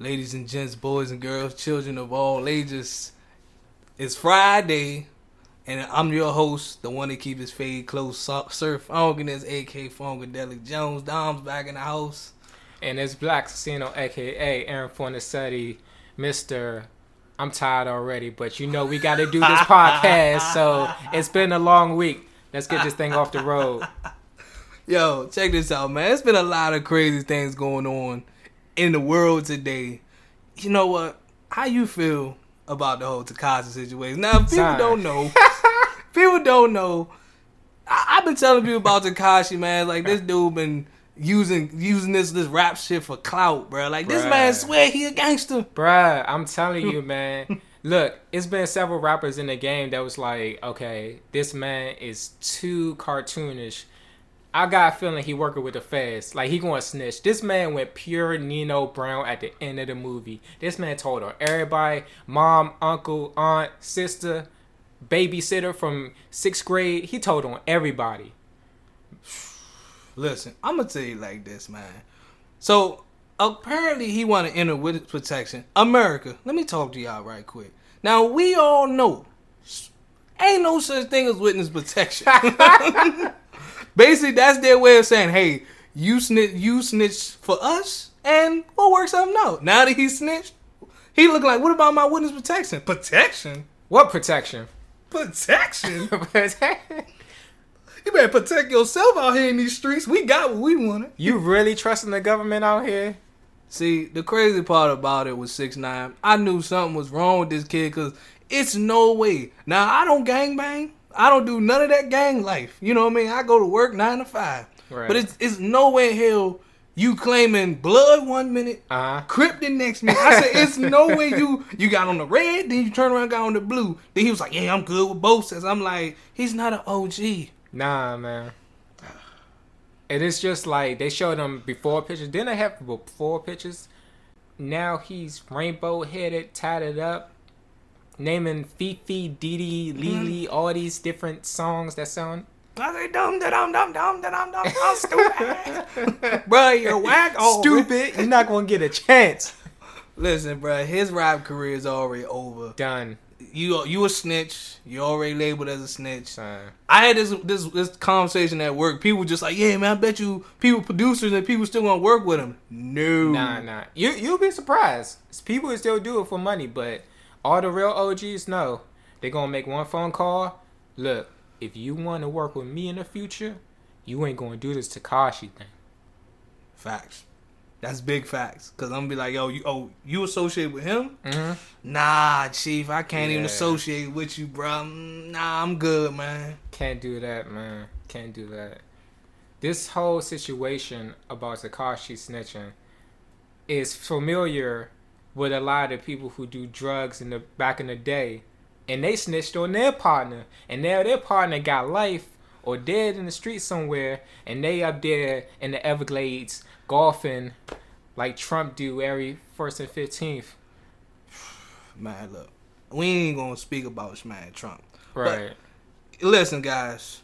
ladies and gents, boys and girls, children of all ages. It's Friday, and I'm your host, the one that keep his fade close, Surf Funkiness, aka Funkadelic Jones. Dom's back in the house. And it's Black Casino, aka Aaron Fornacetti, Mr. I'm tired already, but you know we got to do this podcast, so it's been a long week. Let's get this thing off the road. Yo, check this out, man. It's been a lot of crazy things going on in the world today. You know what? How you feel about the whole Tekashi situation? Now, people Sorry. don't know. people don't know. I- I've been telling people about Tekashi, man. Like this dude been using using this this rap shit for clout, bro. Like this Bruh. man swear he a gangster. Bruh, I'm telling you, man. Look, it's been several rappers in the game that was like, okay, this man is too cartoonish. I got a feeling he working with the feds. Like he going to snitch. This man went pure Nino Brown at the end of the movie. This man told on everybody, mom, uncle, aunt, sister, babysitter from sixth grade. He told on everybody. Listen, I'm gonna tell you like this, man. So apparently he want to enter witness protection. America, let me talk to y'all right quick. Now we all know, ain't no such thing as witness protection. Basically, that's their way of saying, "Hey, you snitch, you snitch for us, and we'll work something out." Now that he snitched, he look like, "What about my witness protection? Protection, What protection? protection." You better protect yourself out here in these streets. We got what we wanted. you really trusting the government out here? See, the crazy part about it was six nine. I knew something was wrong with this kid because it's no way. Now I don't gang bang. I don't do none of that gang life. You know what I mean? I go to work nine to five. Right. But it's it's no way in hell you claiming blood one minute, Uh huh. Crip the next minute. I said it's no way you you got on the red, then you turn around and got on the blue. Then he was like, yeah, I'm good with both sets. I'm like, he's not an OG. Nah, man. And It is just like they showed him before pictures. Then they have before pictures. Now he's rainbow headed, tatted up, naming Fifi, Didi, Lily, mm-hmm. all these different songs that sound. I say dum da dum dum dum da dum dum. I'm stupid, bro. You're whack. Oh, Stupid! You're not gonna get a chance. Listen, bro, his rap career is already over. Done, You you a snitch. You already labeled as a snitch. son. I had this this this conversation at work. People just like, yeah, man, I bet you people producers and people still gonna work with him. No, Nah, nah. You you'll be surprised. People still do it for money, but all the real OGs know they gonna make one phone call. Look, if you want to work with me in the future, you ain't gonna do this Tekashi thing. facts. That's big facts. Cause I'm gonna be like, yo, you oh you associate with him? Mm-hmm. Nah, chief, I can't even associate with you, bro. Mm, Nah, I'm good, man. Can't do that, man. Can't do that. This whole situation about Tekashi snitching is familiar with a lot of people who do drugs in the back in the day, and they snitched on their partner, and now their partner got life or dead in the street somewhere, and they up there in the Everglades golfing like Trump do every first and fifteenth. Man, look, we ain't gonna speak about man Trump. Right. listen, guys.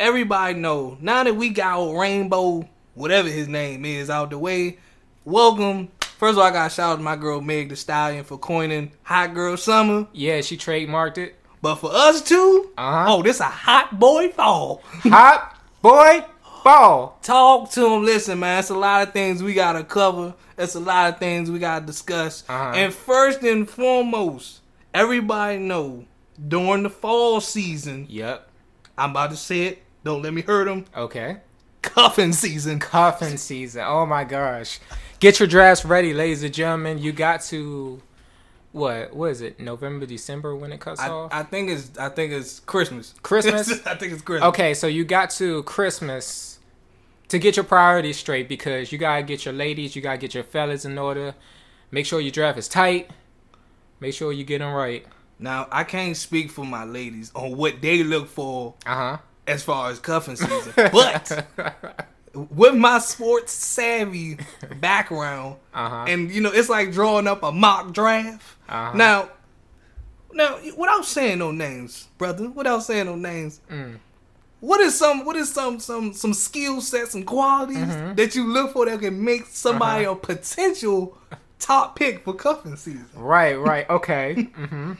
Everybody know now that we got old Rainbow, whatever his name is, out the way. Welcome. First of all, I got to shout out to my girl Meg the Stallion for coining "Hot Girl Summer." yeah, she trademarked it. But for us too, Uh-huh. oh, this a hot boy fall. Hot boy ball. Talk to him. Listen, man. It's a lot of things we gotta cover. It's a lot of things we gotta discuss. Uh-huh. And first and foremost, everybody know during the fall season, Yep. I'm about to say it. Don't let me hurt him. Okay. Cuffing season. Cuffing season. Oh my gosh. Get your drafts ready, ladies and gentlemen. You got to what? What is it? November, December when it cuts I, off? I think it's I think it's Christmas. Christmas? I think it's Christmas. okay, so you got to Christmas to get your priorities straight because you gotta get your ladies, you gotta get your fellas in order. Make sure your draft is tight. Make sure you get them right. Now I can't speak for my ladies on what they look for uh-huh. as far as cuffing season, but. With my sports savvy background, uh huh. and you know it's like drawing up a mock draft. Uh-huh. Now, now without saying no names, brother, without saying no names, Mm. what is some what is some some some skill sets, some qualities Mm-hmm. that you look for that can make somebody Uh-huh. a potential top pick for cuffing season. Right, right. Okay. hmm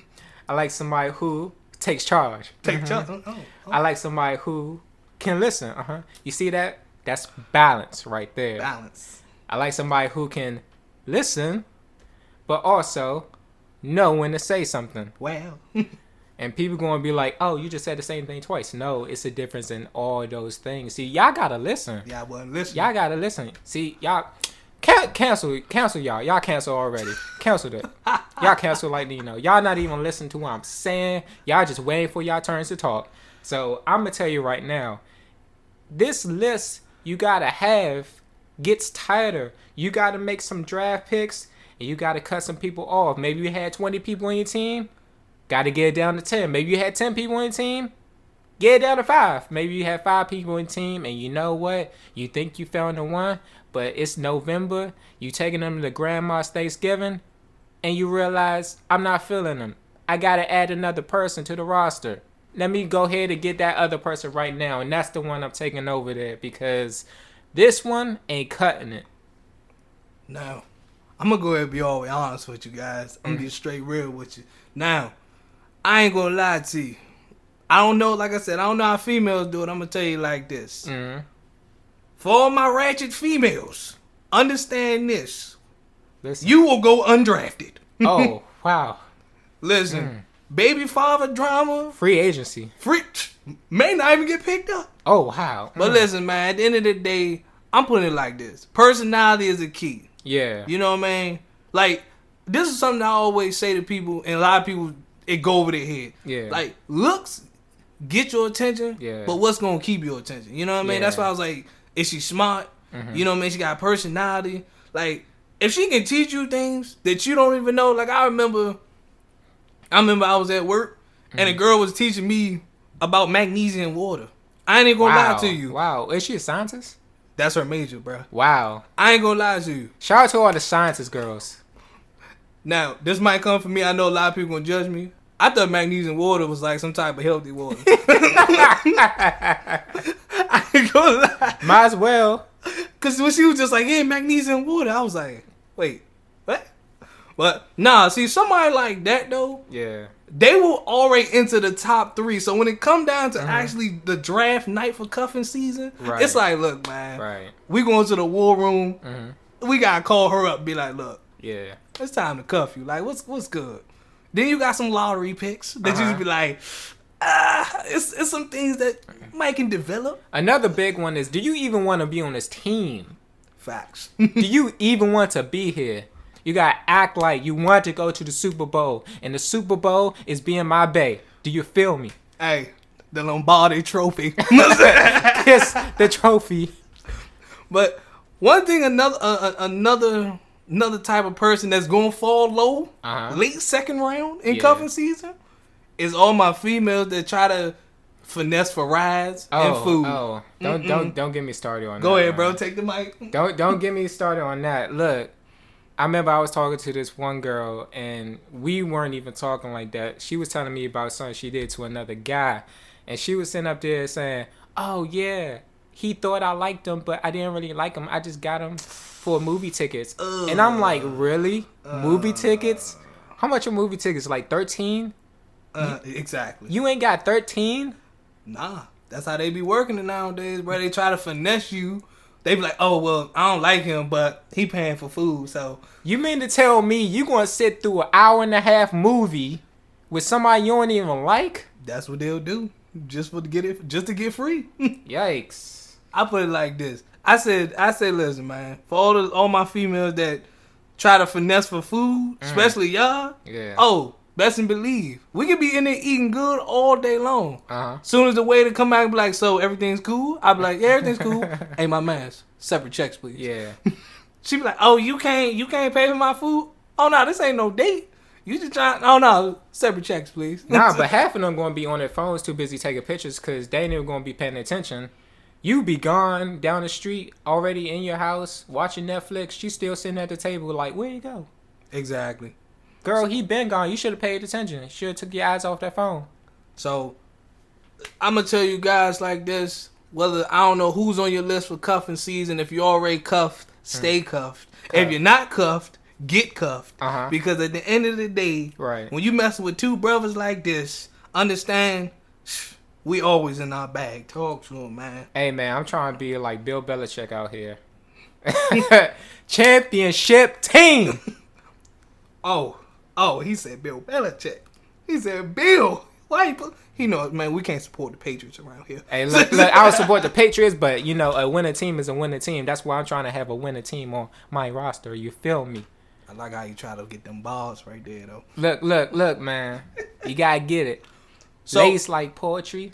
I like somebody who takes charge. Take Mhm. charge. Oh, oh. I like somebody who can listen. Uh huh. You see that? That's balance right there. balance. I like somebody who can listen, but also know when to say something. Well. And people going to be like, "Oh, you just said the same thing twice." No, it's a difference in all those things. See, y'all gotta listen. yeah, I wasn't listening. Y'all gotta listen. See, y'all can- cancel, cancel y'all. Y'all cancel already. Cancel it. Y'all cancel like you know. Y'all not even listening to what I'm saying. Y'all just waiting for y'all turns to talk. So I'm gonna tell you right now, this list you gotta have gets tighter. You gotta make some draft picks and you gotta cut some people off. Maybe you had 20 people on your team. Gotta get it down to 10. Maybe you had 10 people on your team. Get it down to five. Maybe you have five people in team, and you know what? You think you found the one, but it's November. You taking them to grandma's Thanksgiving, and you realize I'm not feeling them. I gotta add another person to the roster. Let me go ahead and get that other person right now, and that's the one I'm taking over there because this one ain't cutting it. Now, I'm gonna go ahead and be all honest with you guys. I'm gonna be straight real with you. Now, I ain't gonna lie to you. I don't know, like I said, I don't know how females do it. I'm gonna tell you like this. Mm. For all my ratchet females, understand this. Listen. You will go undrafted. oh wow, Listen, baby father drama, free agency. free, may not even get picked up. Oh wow. But Mm. listen, man, at the end of the day, I'm putting it like this. Personality is a key. yeah. You know what I mean? Like, this is something I always say to people, and a lot of people, it go over their head. Yeah. Like, looks get your attention, Yeah. but what's going to keep your attention? You know what I mean? That's why I was like, is she smart? Mhm. You know what I mean? She got personality. Like, if she can teach you things that you don't even know, like, I remember, I remember I was at work, and a Mm-hmm. girl was teaching me about magnesium water. I ain't gonna wow. lie to you. Wow. Is she a scientist? That's her major, bro. Wow. I ain't gonna lie to you. Shout out to all the scientist girls. Now, this might come from me. I know a lot of people gonna judge me. I thought magnesium water was like some type of healthy water. I ain't gonna lie. Might as well. Cause when she was just like, yeah, magnesium water, I was like, wait? But nah, see, somebody like that though, Yeah. they will already enter the top three. So when it come down to actually the draft night for cuffing season, Right. it's like, look, man, Right. we going to the war room. hmm We gotta call her up, and be like, look, Yeah. it's time to cuff you. Like, what's what's good? Then you got some lottery picks that you Uh-huh. just be like, ah, it's it's some things that Mike can develop. Another big one is: Do you even want to be on this team? Facts. Do you even want to be here? You gotta act like you want to go to the Super Bowl, and the Super Bowl is being my bay. Do you feel me? hey, the Lombardi Trophy. Kiss the trophy. but one thing, another uh, uh, another another type of person that's gonna fall low, Uh-huh. late second round in Yeah. cuffing season, is all my females that try to finesse for rides Oh, and food. oh, don't don't don't get me started on Go that. Go ahead, bro. Take the mic. Don't don't get me started on that. Look, I remember I was talking to this one girl and we weren't even talking like that. She was telling me about something she did to another guy, and she was sitting up there saying, "Oh yeah, he thought I liked him, but I didn't really like him. I just got him for movie tickets." and I'm like, uh, "Really? Uh, movie uh, tickets? How much are movie tickets? Like 13? Uh, exactly. You ain't got 13?" Nah, that's how they be working it nowadays, bro. They try to finesse you. They be like, oh well, I don't like him, but he paying for food, so You mean to tell me you gonna sit through an hour and a half movie with somebody you don't even like? that's what they'll do just for to get it, just to get free. Yikes. I put it like this. I said, I said, listen, man, for all the, all my females that try to finesse for food, mm. especially y'all. Yeah. Oh, best and believe, we could be in there eating good all day long. Uh huh. Soon as the waiter come back and be like, so everything's cool, I be like, yeah, everything's cool. hey, my man's separate checks, please. Yeah. She be like, "Oh, you can't, you can't pay for my food. Oh no, this ain't no date. You just trying. Oh no, separate checks, please." nah, but half of them gonna be on their phones too busy taking pictures because they ain't even gonna be paying attention. You be gone down the street already in your house watching Netflix. She's still sitting at the table like, where you go? exactly. Girl, he been gone. You should have paid attention. Should have took your eyes off that phone. So, I'm gonna tell you guys like this. Whether I don't know who's on your list for cuffing season. If you're already cuffed, stay cuffed. If you're not cuffed, get cuffed. Uh-huh. Because at the end of the day, Right. when you messing with two brothers like this, understand we always in our bag. Talk to him, man. Hey man, I'm trying to be like Bill Belichick out here. Championship team. Oh, oh, he said Bill Belichick. He said Bill. Why you put? He knows, man. We can't support the Patriots around here. Hey, look, look, I would support the Patriots, but you know, a winning team is a winning team. That's why I'm trying to have a winning team on my roster. You feel me? I like how you try to get them balls right there, though. Look, look, look, man. You gotta get it. So- Ladies like poetry,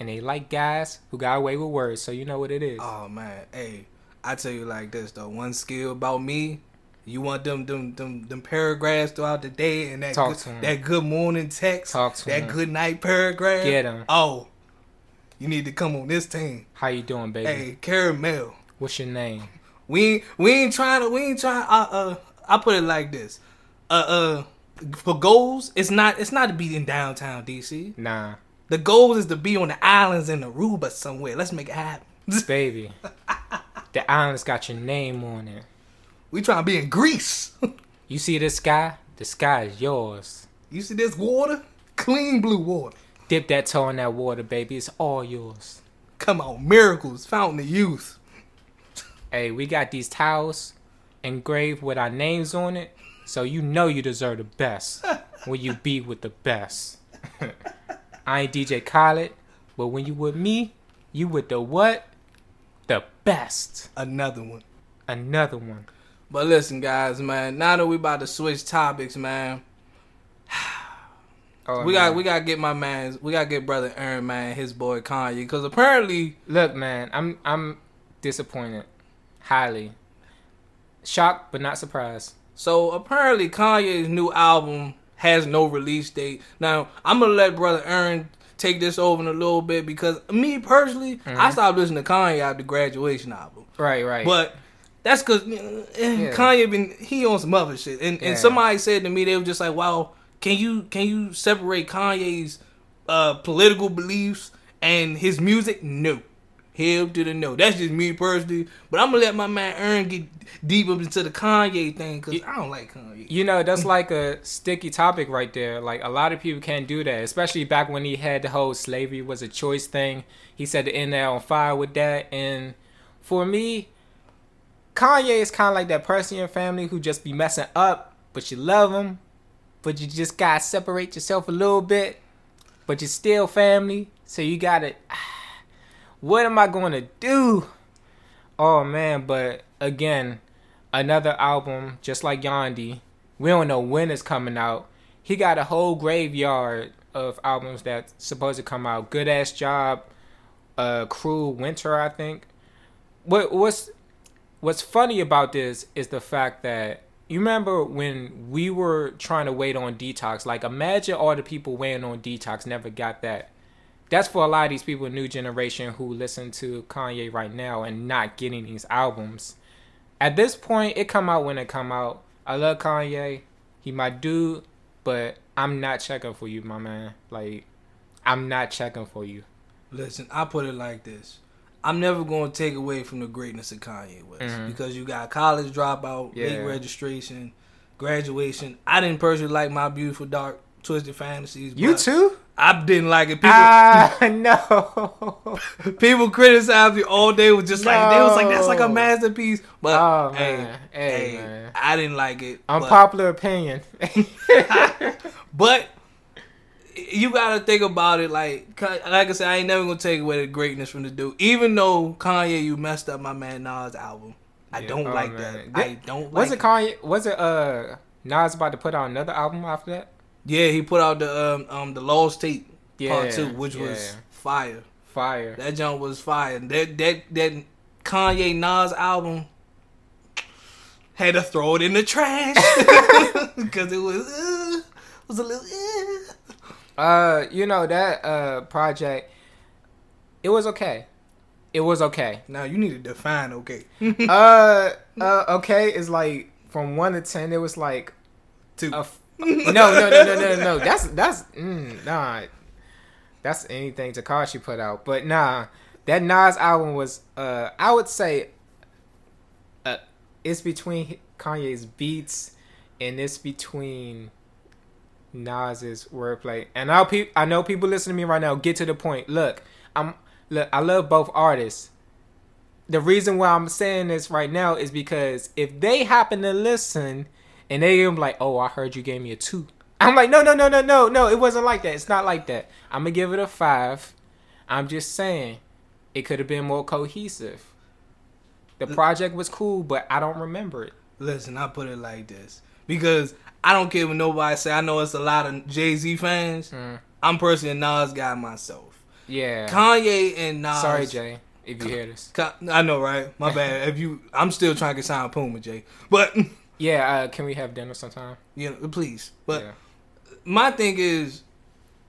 and they like guys who got away with words. So you know what it is. Oh man, hey, I tell you like this though. One skill about me, you want them them them them paragraphs throughout the day and that Talk good, that good morning text, that 'em. good night paragraph. Get 'em. Oh, you need to come on this team. How you doing, baby? Hey, caramel. What's your name? We ain't, we ain't trying to we ain't trying. Uh, uh, I put it like this. Uh, uh, for goals, it's not it's not to be in downtown DC. Nah, The goal is to be on the islands in Aruba somewhere. Let's make it happen. baby. the island's got your name on it. We trying to be in Greece. You see this sky? The sky is yours. you see this water? Clean blue water. Dip that toe in that water, baby. It's all yours. Come on, miracles, fountain of youth. Hey, we got these towels engraved with our names on it, so you know you deserve the best when you be with the best. I ain't DJ Khaled, but when you with me, you with the what? The best. Another one. Another one. But listen, guys, man. Now that we about to switch topics, man, Oh, we got we got to get my man. We got to get brother Aaron, man, his boy Kanye, because apparently Look, man, I'm I'm disappointed. Highly. Shocked but not surprised. So apparently Kanye's new album has no release date. Now I'm gonna let brother Aaron take this over in a little bit because me personally, I mm-hmm. stopped listening to Kanye after the graduation album. Right, right. But that's because Kanye been he on some other shit, and Yeah. and somebody said to me they were just like, "Wow, can you can you separate Kanye's uh, political beliefs and his music?" No, hell to the no. That's just me personally. But I'm gonna let my man Aaron get deep up into the Kanye thing because I don't like Kanye. You know, that's like a sticky topic right there. Like a lot of people can't do that, especially back when he had the whole slavery was a choice thing. He said to end that on fire with that. And for me, Kanye is kind of like that person in your family who just be messing up, but you love him, but you just gotta separate yourself a little bit, but you're still family. So you gotta, what am I going to do? Oh man, but again, another album just like Yandhi. We don't know when it's coming out. He got a whole graveyard of albums that's supposed to come out. Good ass job, uh, Cruel Winter, I think. What what's what's funny about this is the fact that you remember when we were trying to wait on detox. Like imagine all the people waiting on detox never got that. That's for a lot of these people, new generation who listen to Kanye right now and not getting these albums. At this point, it come out when it come out. I love Kanye. He my dude, but I'm not checking for you, my man. Like, I'm not checking for you. Listen, I put it like this. I'm never going to take away from the greatness of Kanye West Mhm. because you got college dropout, late registration, graduation. I didn't personally like my beautiful dark twisted fantasies. You too? I didn't like it. People, Ah, no. people criticized me all day. Was just like they was like that's like a masterpiece. But Oh, hey, man. Hey, hey, man. I didn't like it. but- Unpopular opinion. But you gotta think about it like like I said, I ain't never gonna take away the greatness from the dude. Even though Kanye, you messed up my man Nas album. I Yeah. don't Oh, like man. that. I don't. was like it Kanye? Was it uh Nas about to put out another album after that? Yeah, he put out the um, um the Lost Tape Yeah, Part Two, which was fire. Fire. That jump was fire. That that that Kanye Nas album had to throw it in the trash because it was uh, was a little. Uh. Uh, you know that uh project. It was okay. It was okay. Now you need to define okay. uh, uh, okay is like from one to ten. It was like Two. f- no, no, no, no, no, no. That's that's mm, nah. That's anything Tekashi put out, but nah. That Nas album was uh, I would say, uh, it's between Kanye's beats, and it's between Nas's wordplay. And I pe- I know people listening to me right now. Get to the point. Look, I'm look. I love both artists. The reason why I'm saying this right now is because if they happen to listen and they am like, "Oh, I heard you gave me a two. I'm like, "No, no, no, no, no, no. It wasn't like that. It's not like that. I'm gonna give it a five. I'm just saying, it could have been more cohesive. The project was cool, but I don't remember it. Listen, I put it like this because I don't care what nobody say. I know it's a lot of Jay Z fans. Mm. I'm personally a Nas guy myself. Yeah. Kanye and Nas. Sorry, Jay, if you hear this. Ka- I know, right? My bad. if you, I'm still trying to sign Puma, Jay. But Yeah, uh, can we have dinner sometime? Yeah, please. But yeah. my thing is,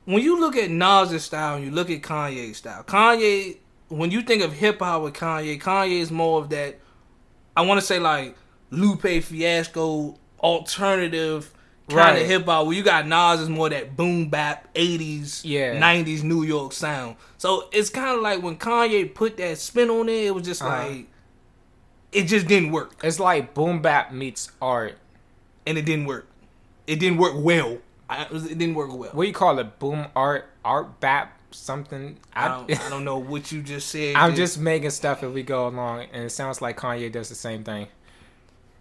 when you look at Nas' style and you look at Kanye's style, Kanye, when you think of hip hop with Kanye, Kanye is more of that. I want to say like Lupe Fiasco alternative kind Right. of hip hop. Where you got Nas is more that boom bap '80s, Yeah. '90s New York sound. So it's kind of like when Kanye put that spin on it, it was just Uh-huh. like it just didn't work, It's like boom bap meets art. and it didn't work. It didn't work well. I, it didn't work well. What do you call it? Boom art, art bap, something. I don't, I don't know what you just said. I'm just making stuff as we go along, and it sounds like Kanye does the same thing.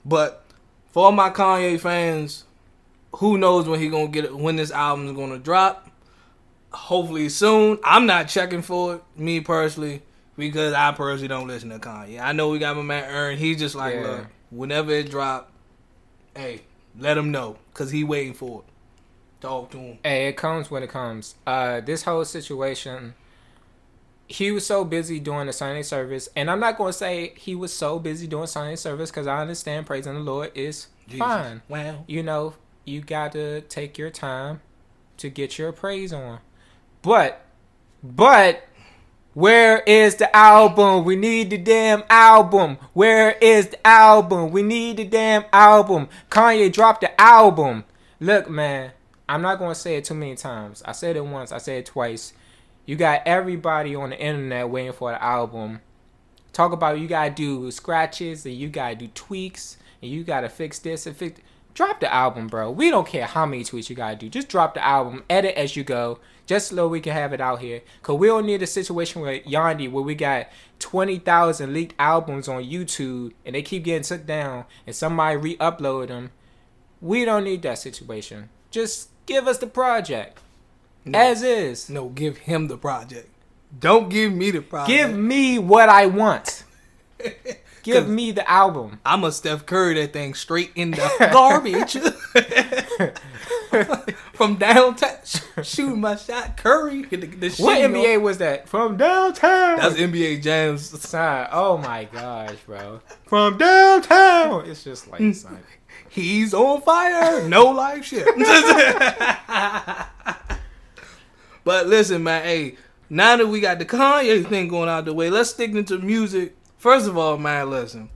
But for all my Kanye fans, who knows when he gonna get it, when this album is gonna drop? Hopefully soon. I'm not checking for it, me personally, because I personally don't listen to Kanye. I know we got my man Ern. He's just like, Yeah. look, whenever it drop, hey, let him know, cause he waiting for it. Talk to him. Hey, it comes when it comes. Uh, this whole situation, he was so busy doing the Sunday service, and I'm not going to say he was so busy doing Sunday service because I understand praising the Lord is Jesus. fine. Wow. You know, you got to take your time to get your praise on. But, but, where is the album? We need the damn album. Where is the album? We need the damn album. Kanye dropped the album. Look, man, I'm not going to say it too many times. I said it once, I said it twice. You got everybody on the internet waiting for the album. Talk about you gotta do scratches and you gotta do tweaks and you gotta fix this and fix. Drop the album, bro. We don't care how many tweets you gotta do. Just drop the album, edit as you go, just so we can have it out here. Cause we don't need a situation with Yandhi where we got twenty thousand leaked albums on YouTube and they keep getting took down and somebody re-upload them. We don't need that situation. Just give us the project No. as is. No, give him the project. Don't give me the project. Give me what I want. give me the album. I'm a Steph Curry that thing straight in the garbage. From downtown, sh- shooting my shot. Curry, the, the What on. NBA was that? From downtown. That's NBA Jams. son. Oh my gosh, bro. From downtown. It's just like mm. son. He's on fire. No life shit. But listen, man. Hey, now that we got the Kanye thing going out the way, let's stick into music. First of all, man, listen.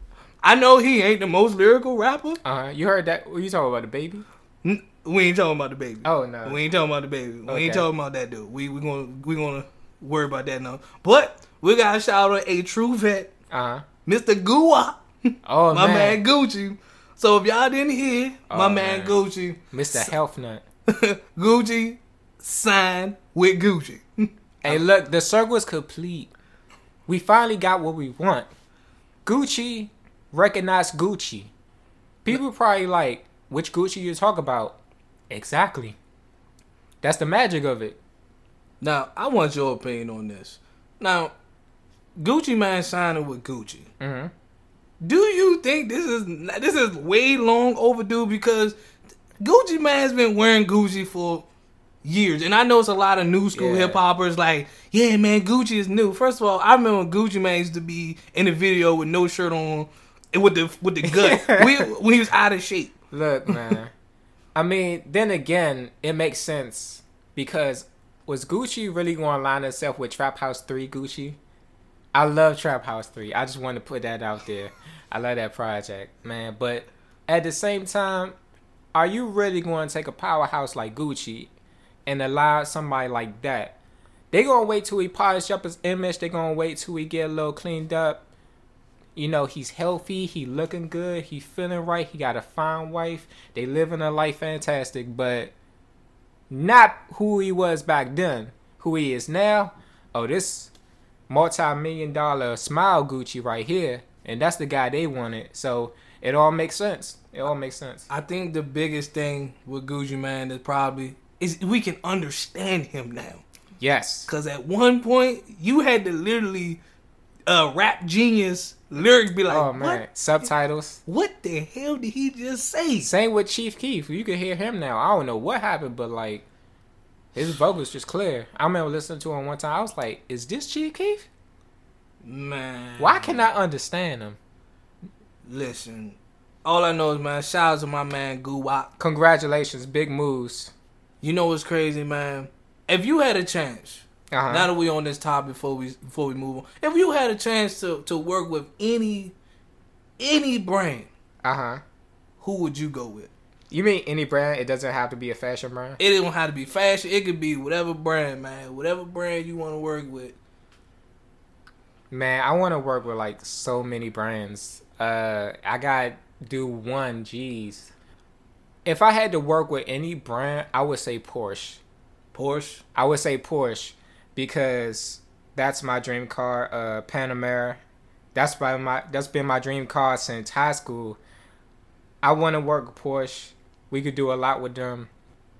I know he ain't the most lyrical rapper. Uh, you heard that? What you talking about the baby? N- We ain't talking about the baby. Oh no. We ain't talking about the baby. We Okay. ain't talking about that dude. We we gonna we gonna worry about that now. But we gotta shout out a true vet, Uh huh. Mr. Gua, Oh my man. man. Gucci. So if y'all didn't hear, my Oh, man, man. Gucci, Mr. Health Nut. Gucci signed with Gucci. Hey, look, the circle's complete. We finally got what we want. Gucci recognized Gucci. People probably like, which Gucci you talk about? Exactly. That's the magic of it. Now I want your opinion on this. Now, Gucci Mane signing with Gucci. hmm Do you think this is this is way long overdue because Gucci Mane's been wearing Gucci for years, and I know it's a lot of new school Yeah. hip hoppers like, yeah, man, Gucci is new. First of all, I remember Gucci Mane used to be in the video with no shirt on, and with the with the gut we, when he was out of shape. Look, man. I mean, then again, it makes sense because was Gucci really going to line itself with Trap House 3 Gucci? I love Trap House 3. I just want to put that out there. I love that project, man. But at the same time, are you really going to take a powerhouse like Gucci and allow somebody like that? They to wait till he polish up his image. They to wait till he get a little cleaned up. You know, he's healthy, he looking good, he feeling right, he got a fine wife, they living a life fantastic, but not who he was back then. Who he is now, oh this multi-million dollar smile Gucci right here, and that's the guy they wanted. So it all makes sense. It all makes sense. I think the biggest thing with Gucci Mane is probably is we can understand him now. Yes. Cause at one point you had to literally uh rap genius lyrics be like, oh man, what? subtitles. What the hell did he just say? Same with Chief Keef. You can hear him now. I don't know what happened, but like his vocals just clear. I remember listening to him one time. I was like, "Is this Chief Keef?" Man, Why can I understand him? listen? All I know is, man, shout out to my man Guwap. Congratulations, big moves. You know what's crazy, man? If you had a chance, Uh-huh. now that we on this topic before we before we move on, if you had a chance to to work with any any brand, Uh huh. who would you go with? You mean any brand? It doesn't have to be a fashion brand. It don't have to be fashion. It could be whatever brand, man. Whatever brand you want to work with. Man, I want to work with like so many brands. Uh, I got do one. Jeez. If I had to work with any brand, I would say Porsche. Porsche. I would say Porsche because that's my dream car. Uh, Panamera. That's by my that's been my dream car since high school. I want to work with Porsche. We could do a lot with them,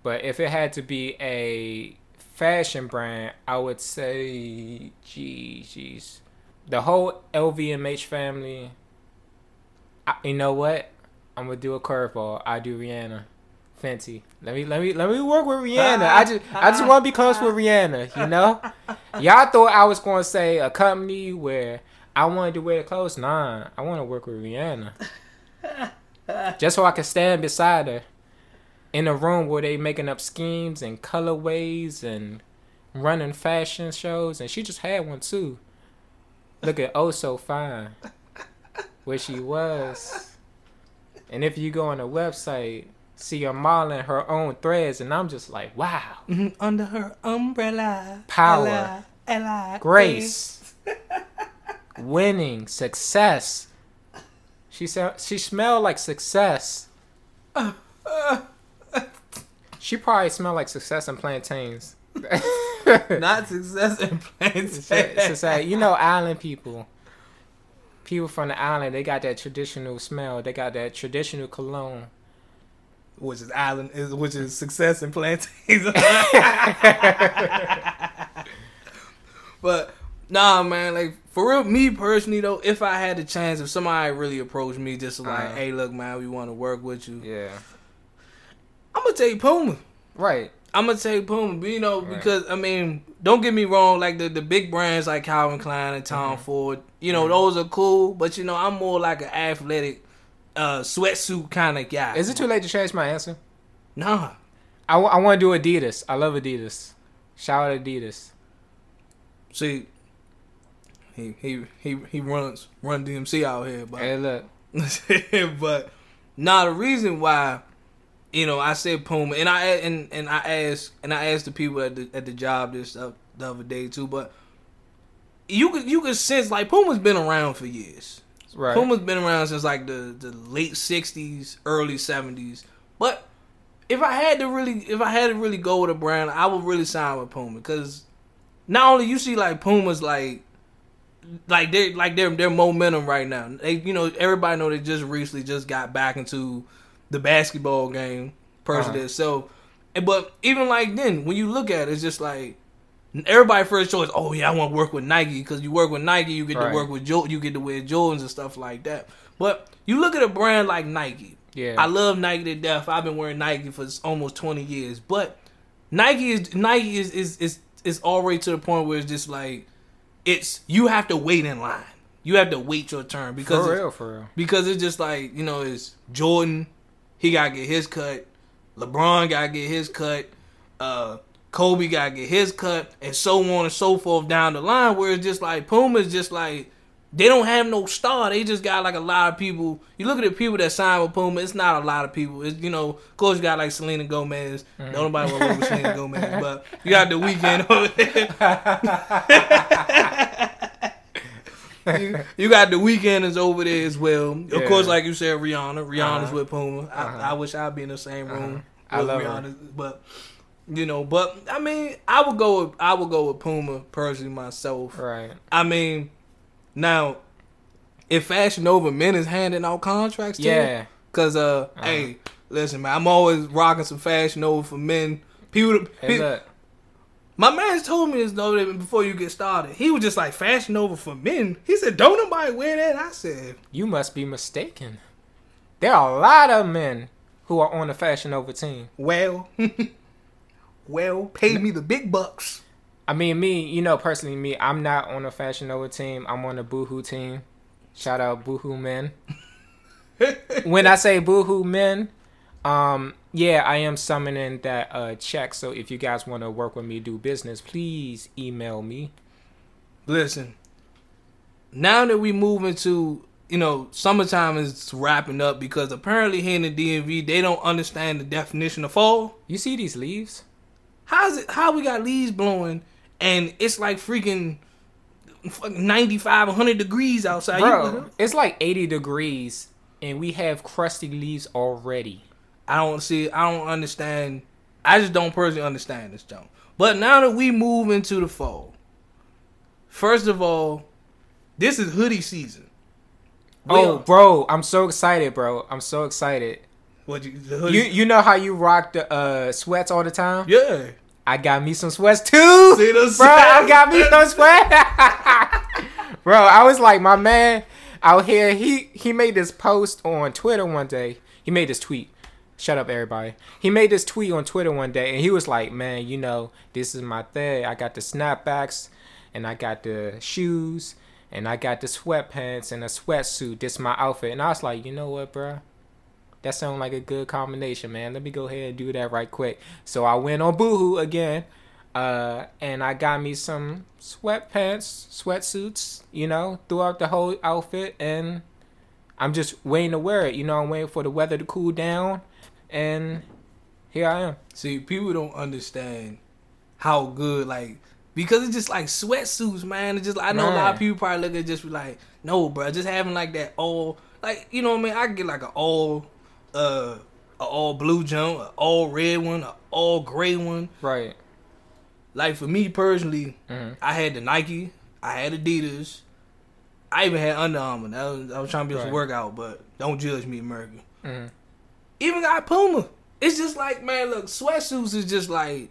but if it had to be a fashion brand, I would say, geez, geez, the whole LVMH family. I, you know what? I'm gonna do a curveball. I do Rihanna, Fenty. Let me let me let me work with Rihanna. I just I just want to be close with Rihanna. You know, y'all thought I was gonna say a company where I wanted to wear the clothes. Nah, I want to work with Rihanna, just so I can stand beside her in a room where they making up schemes and colorways and running fashion shows, and she just had one too. Look at oh so fine, where she was. And if you go on the website, see her modeling her own threads, and I'm just like, wow, mm-hmm. Under her umbrella. Power. Ella, grace, winning, success. She said she smelled like success. She probably smelled like success and plantains. Not success in plans. Society, you know, island people. People from the island, they got that traditional smell. They got that traditional cologne. which is island, which is success in plantains. but nah, man, like for real, me personally though, if I had the chance, if somebody really approached me, just like, Uh-huh. hey, look, man, we want to work with you, Yeah. I'm gonna take Puma. Right. I'm gonna take Puma, you know, Right. because I mean, don't get me wrong, like the, the big brands like Calvin Klein and Tom Mm-hmm. Ford, you know, those are cool, but you know, I'm more like an athletic uh sweatsuit kind of guy. Is it too late to change my answer? Nah. I, want to do Adidas. I love Adidas. Shout out Adidas. See, he he he he runs run DMC out here, but Hey, look. but nah, the reason why, you know, I said Puma, and I and and I asked and I asked the people at the at the job this uh, the other day too, but you could you could sense like Puma's been around for years. Right. Puma's been around since like the the late '60s, early '70s. But if I had to really, if I had to really go with a brand, I would really sign with Puma because not only you see like Puma's like like they like their their momentum right now. They you know everybody know they just recently just got back into the basketball game person Uh-huh. itself. But even like then, when you look at it, it's just like everybody first choice. Oh yeah, I want to work with Nike because you work with Nike, you get Right. to work with Jo- you get to wear Jordans and stuff like that. But you look at a brand like Nike. Yeah. I love Nike to death. I've been wearing Nike for almost twenty years, but Nike is Nike is is is is already to the point where it's just like it's you have to wait in line. You have to wait your turn because for real, for real. because it's just like you know it's Jordan, he gotta get his cut. LeBron gotta get his cut. Uh, Kobe gotta get his cut, and so on and so forth down the line. Where it's just like Puma's just like they don't have no star. They just got like a lot of people. You look at the people that sign with Puma. It's not a lot of people. It's you know, of course you got like Selena Gomez. Mm-hmm. Don't nobody want to work with Selena Gomez, but you got the Weeknd over there. you, you got the weekenders over there as well. Of Yeah. course, like you said, Rihanna. Rihanna's Uh-huh. with Puma. I, Uh-huh. I wish I'd be in the same room. Uh-huh. I with love her. Rihanna, but you know, but I mean, I would go. With, I would go with Puma personally myself. Right. I mean, now if Fashion Nova men is handing out contracts, too, Yeah. Cause uh, Uh-huh. hey, listen, man, I'm always rocking some Fashion Nova for men. People, Hey, pe- look. My man told me this though before you get started. He was just like Fashion Nova for men. He said, "Don't nobody wear that." I said, You must be mistaken. There are a lot of men who are on the Fashion Nova team. "Well, well, pay me the big bucks." I mean, me, you know, personally, me, I'm not on the Fashion Nova team. I'm on the Boohoo team. Shout out Boohoo Men. when I say Boohoo Men, um, yeah, I am summoning that uh, check. So if you guys want to work with me, do business, please email me. Listen, now that we move into you know summertime is wrapping up because apparently here in the DMV they don't understand the definition of fall. You see these leaves? How's it? How we got leaves blowing and it's like freaking 95, 100 degrees outside. You- Bro, it's like 80 degrees and we have crusty leaves already. I don't see. I don't understand. I just don't personally understand this jump. But now that we move into the fall, first of all, this is hoodie season. Oh, bro, I'm so excited, bro. I'm so excited. what you? You you know how you rock the uh, sweats all the time? yeah. I got me some sweats too. See the bro, I got me some sweats. bro, I was like, my man out here, he he made this post on Twitter one day. He made this tweet. Shut up, everybody. He made this tweet on Twitter one day, and he was like, "Man, you know, this is my thing. I got the snapbacks, and I got the shoes, and I got the sweatpants and a sweatsuit. This is my outfit." And I was like, "You know what, bro? That sounds like a good combination, man. Let me go ahead and do that right quick." So I went on Boohoo again, uh, and I got me some sweatpants, sweatsuits, you know, throughout the whole outfit, and I'm just waiting to wear it. You know, I'm waiting for the weather to cool down, and here I am. See, people don't understand how good like because it's just like sweatsuits, man. It's just I know a lot of people probably look at it just be like, no, bro, just having like that all like you know what I mean. I get like an all uh a all blue jump, an all red one, an all gray one. Right. Like for me personally, Mhm. I had the Nike, I had Adidas, I even had Under Armour. That was, I was trying to be able to Right. work out, but don't judge me, America. Mhm. Even got Puma. It's just like man, look, sweatsuits is just like.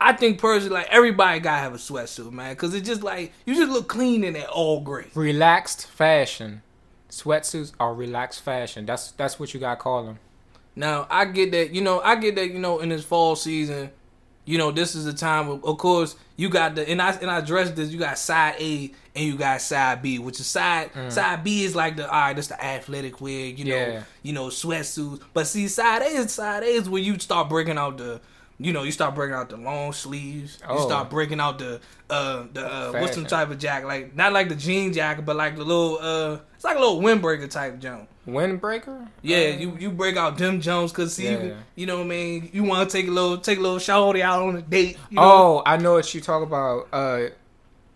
I think personally, like everybody gotta have a sweatsuit, man, because it's just like you just look clean in that all gray. Relaxed fashion. Sweatsuits are relaxed fashion. That's that's what you gotta call them. Now I get that, you know, I get that, you know, in this fall season, you know, this is the time of, of course, you got the and I and I addressed this, you got side A and you got side B, which is side side B is like the all right, that's the athletic wear, you know, Yeah. you know, sweatsuits. But see, side A is side A is where you start breaking out the you know, you start breaking out the long sleeves. You Oh. start breaking out the uh the uh what's some type of jacket like not like the jean jacket, but like the little uh it's like a little windbreaker type jump. Windbreaker? Yeah, Uh, you you break out Jim Jones because see, Yeah. you, you know what I mean. You want to take a little take a little shawty out on a date. You know? Oh, I know what you talk about. Uh,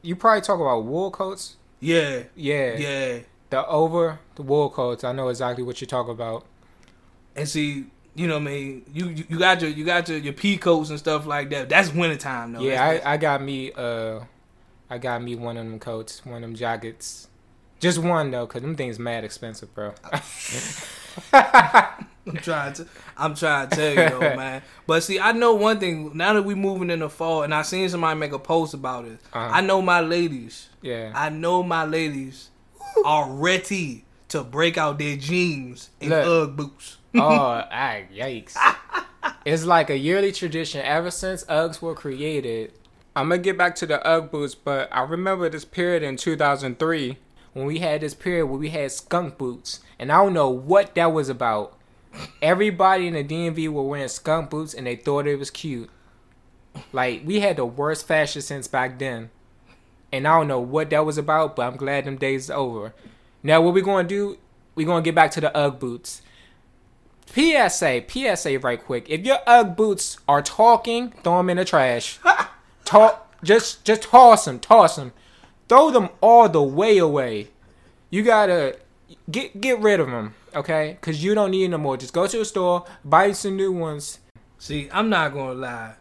you probably talk about wool coats. yeah, Yeah, yeah. the over the wool coats. I know exactly what you talk about. And see, you know what I mean. You you, you got your you got your your pea coats and stuff like that. That's wintertime though. yeah, That's- I, I got me. Uh, I got me one of them coats, one of them jackets. Just one though, cause them things mad expensive, bro. I'm trying to I'm trying to tell you though, man. But see, I know one thing. Now that we moving in the fall, and I seen somebody make a post about it. Uh-huh. I know my ladies. yeah. I know my ladies are ready to break out their jeans and Look. UGG boots. oh, ah, yikes. it's like a yearly tradition ever since Uggs were created. I'm gonna get back to the Ugg boots, but I remember this period in 2003 when we had this period where we had skunk boots, and I don't know what that was about. Everybody in the DMV were wearing skunk boots, and they thought it was cute. Like we had the worst fashion sense back then, and I don't know what that was about, but I'm glad them days are over. Now what we gonna do? We gonna get back to the UGG boots. PSA, PSA, right quick. If your UGG boots are talking, throw them in the trash. Talk, just, just toss them, toss them. Throw them all the way away. You gotta get get rid of them, okay? Cause you don't need no more. Just go to the store, buy some new ones. See, I'm not gonna lie.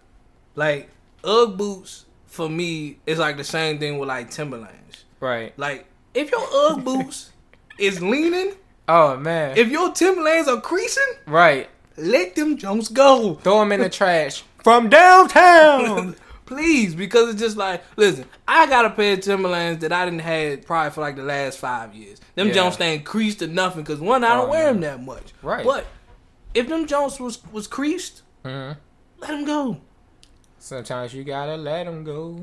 Like UGG boots for me is like the same thing with like Timberlands. Right. Like if your UGG boots is leaning, Oh man. if your Timberlands are creasing, right. let them Jones go. Throw them in the trash from downtown. Please, because it's just like, listen, I got a pair of Timberlands that I didn't have probably for like the last five years. Them Yeah. Jones ain't creased or nothing because one, I don't Oh, wear them that much. Right. But if them Jones was was creased, hmm let them go. Sometimes you gotta let them go.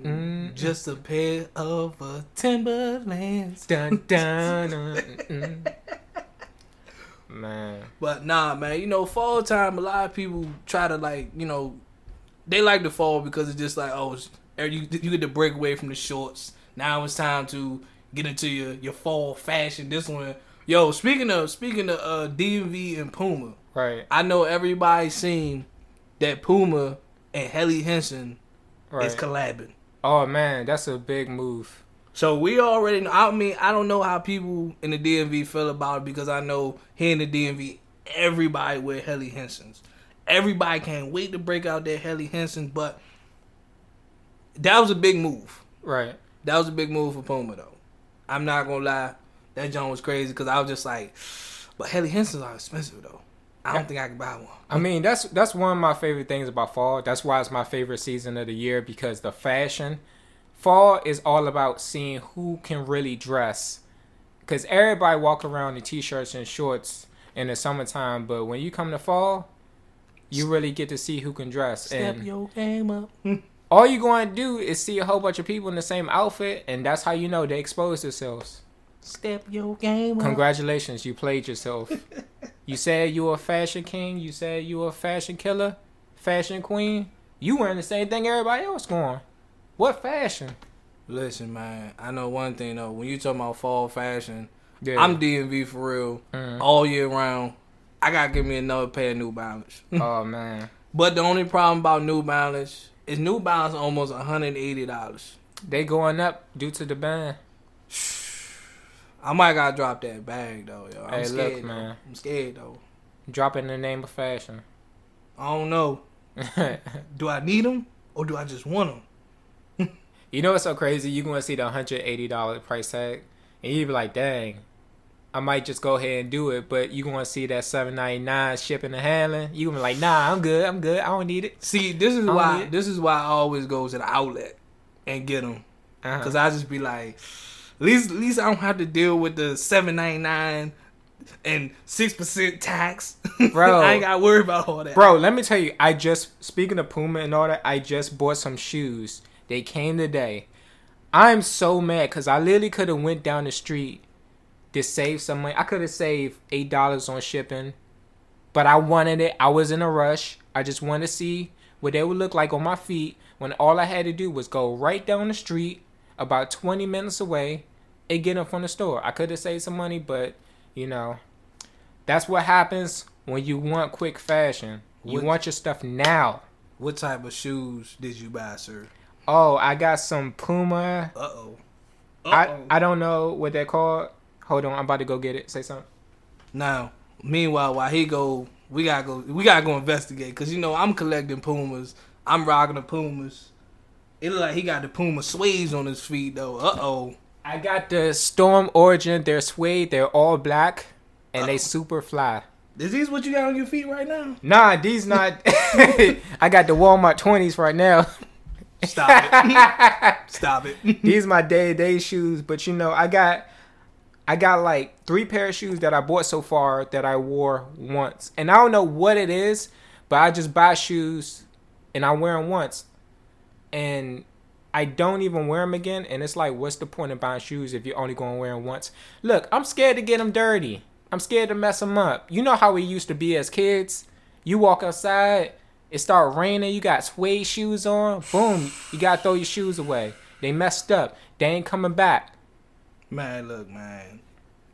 Mm. Just a pair of uh, Timberlands. Dun, dun, dun, mm. Man. But nah, man, you know, fall time. A lot of people try to like, you know, they like the fall because it's just like, oh, er, you you get to break away from the shorts. Now it's time to get into your your fall fashion. This one, yo. Speaking of speaking of uh, DMV and Puma, Right. I know everybody seen that Puma and Helly Hansen Right. is collabing. oh man, that's a big move. So we already know. I mean, I don't know how people in the DMV feel about it because I know here in the DMV, everybody wear Helly Hansens. Everybody can't wait to break out their Helly Hansen, but that was a big move. Right. That was a big move for Puma, though. I'm not gonna lie, that joint was crazy because I was just like, but Helly Hansens are expensive though. I don't think I can buy one. I mean, that's that's one of my favorite things about fall. That's why it's my favorite season of the year because the fashion. Fall is all about seeing who can really dress. Cause everybody walk around in t-shirts and shorts in the summertime, but when you come to fall, you really get to see who can dress. Step and your game up. all you're going to do is see a whole bunch of people in the same outfit, and that's how you know they expose themselves. Step your game up. Congratulations, you played yourself. you said you were a fashion king. You said you were a fashion killer, fashion queen. You wearing the same thing everybody else going. What fashion? Listen, man. I know one thing though. When you talk about fall fashion, Yeah. I'm DMV for real, Mm. all year round. I gotta give me another pair of New Balance. oh man, but the only problem about New Balance is New Balance almost 180 dollars. they going up due to the ban. I might gotta drop that bag though, yo. I'm Hey, scared, look, though. man. I'm scared though. Dropping the name of fashion. I don't know. Do I need them or do I just want them? you know what's so crazy? You gonna see the hundred eighty dollar price tag, and you be like, dang. I might just go ahead and do it, but you gonna see that seven ninety nine shipping and handling. You gonna be like, nah, I'm good, I'm good, I don't need it. See, this is why this is why I always go to the outlet and get them. Uh-huh. Cause I just be like, at least at least I don't have to deal with the seven ninety nine and six percent tax. Bro. I ain't gotta worry about all that. Bro, let me tell you, I just speaking of Puma and all that, I just bought some shoes. They came today. I'm so mad because I literally could have went down the street to save some money. I could have saved eight dollars on shipping, but I wanted it. I was in a rush. I just wanted to see what they would look like on my feet when all I had to do was go right down the street, about 20 minutes away, and get them from the store. I could have saved some money, but you know, that's what happens when you want quick fashion. You What- want your stuff now. What type of shoes did you buy, sir? Oh, I got some Puma. Uh oh. I I don't know what they're called. Hold on, I'm about to go get it. Say something. Now, meanwhile, while he go, we gotta go. We gotta go investigate because you know I'm collecting Pumas. I'm rocking the Pumas. It look like he got the Puma suedes on his feet though. Uh oh. I got the Storm Origin. They're suede. They're all black, and they Uh-oh. super fly. Is these what you got on your feet right now? Nah, these not. I got the Walmart twenties right now. Stop it. Stop it. these my day to day shoes, but you know I got. I got like three pair of shoes that I bought so far that I wore once, and I don't know what it is, but I just buy shoes and I wear them once, and I don't even wear them again. And it's like, what's the point of buying shoes if you're only going to wear them once? Look, I'm scared to get them dirty. I'm scared to mess them up. You know how we used to be as kids. You walk outside, it start raining. You got suede shoes on. Boom, you gotta throw your shoes away. They messed up. They ain't coming back. Man, look, man.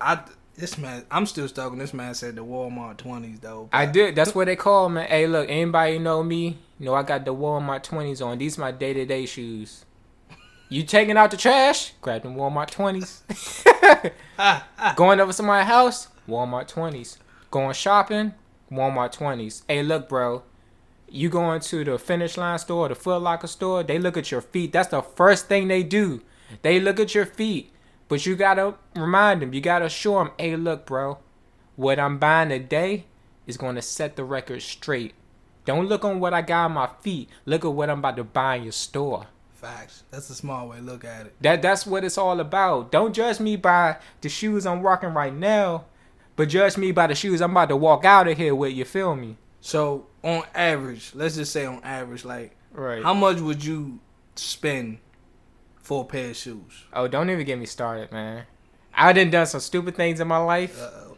I this man. I'm still stuck on this man said the Walmart twenties though. I did. That's what they call man. Hey, look, anybody know me? You know I got the Walmart twenties on. These my day to day shoes. You taking out the trash? Grab them Walmart twenties. Ah, ah. Going over to my house? Walmart twenties. Going shopping? Walmart twenties. Hey, look, bro. You going to the Finish Line store, the Foot Locker store? They look at your feet. That's the first thing they do. They look at your feet. But you gotta remind them. You gotta show them. Hey, look, bro. What I'm buying today is to set the record straight. Don't look on what I got on my feet. Look at what I'm about to buy in your store. Facts. That's a small way to look at it. That that's what it's all about. Don't judge me by the shoes I'm rocking right now, but judge me by the shoes I'm about to walk out of here with. You feel me? So on average, let's just say on average, like Right. how much would you spend for a pair of shoes? oh, don't even get me started, man. I done done some stupid things in my life, Uh-oh.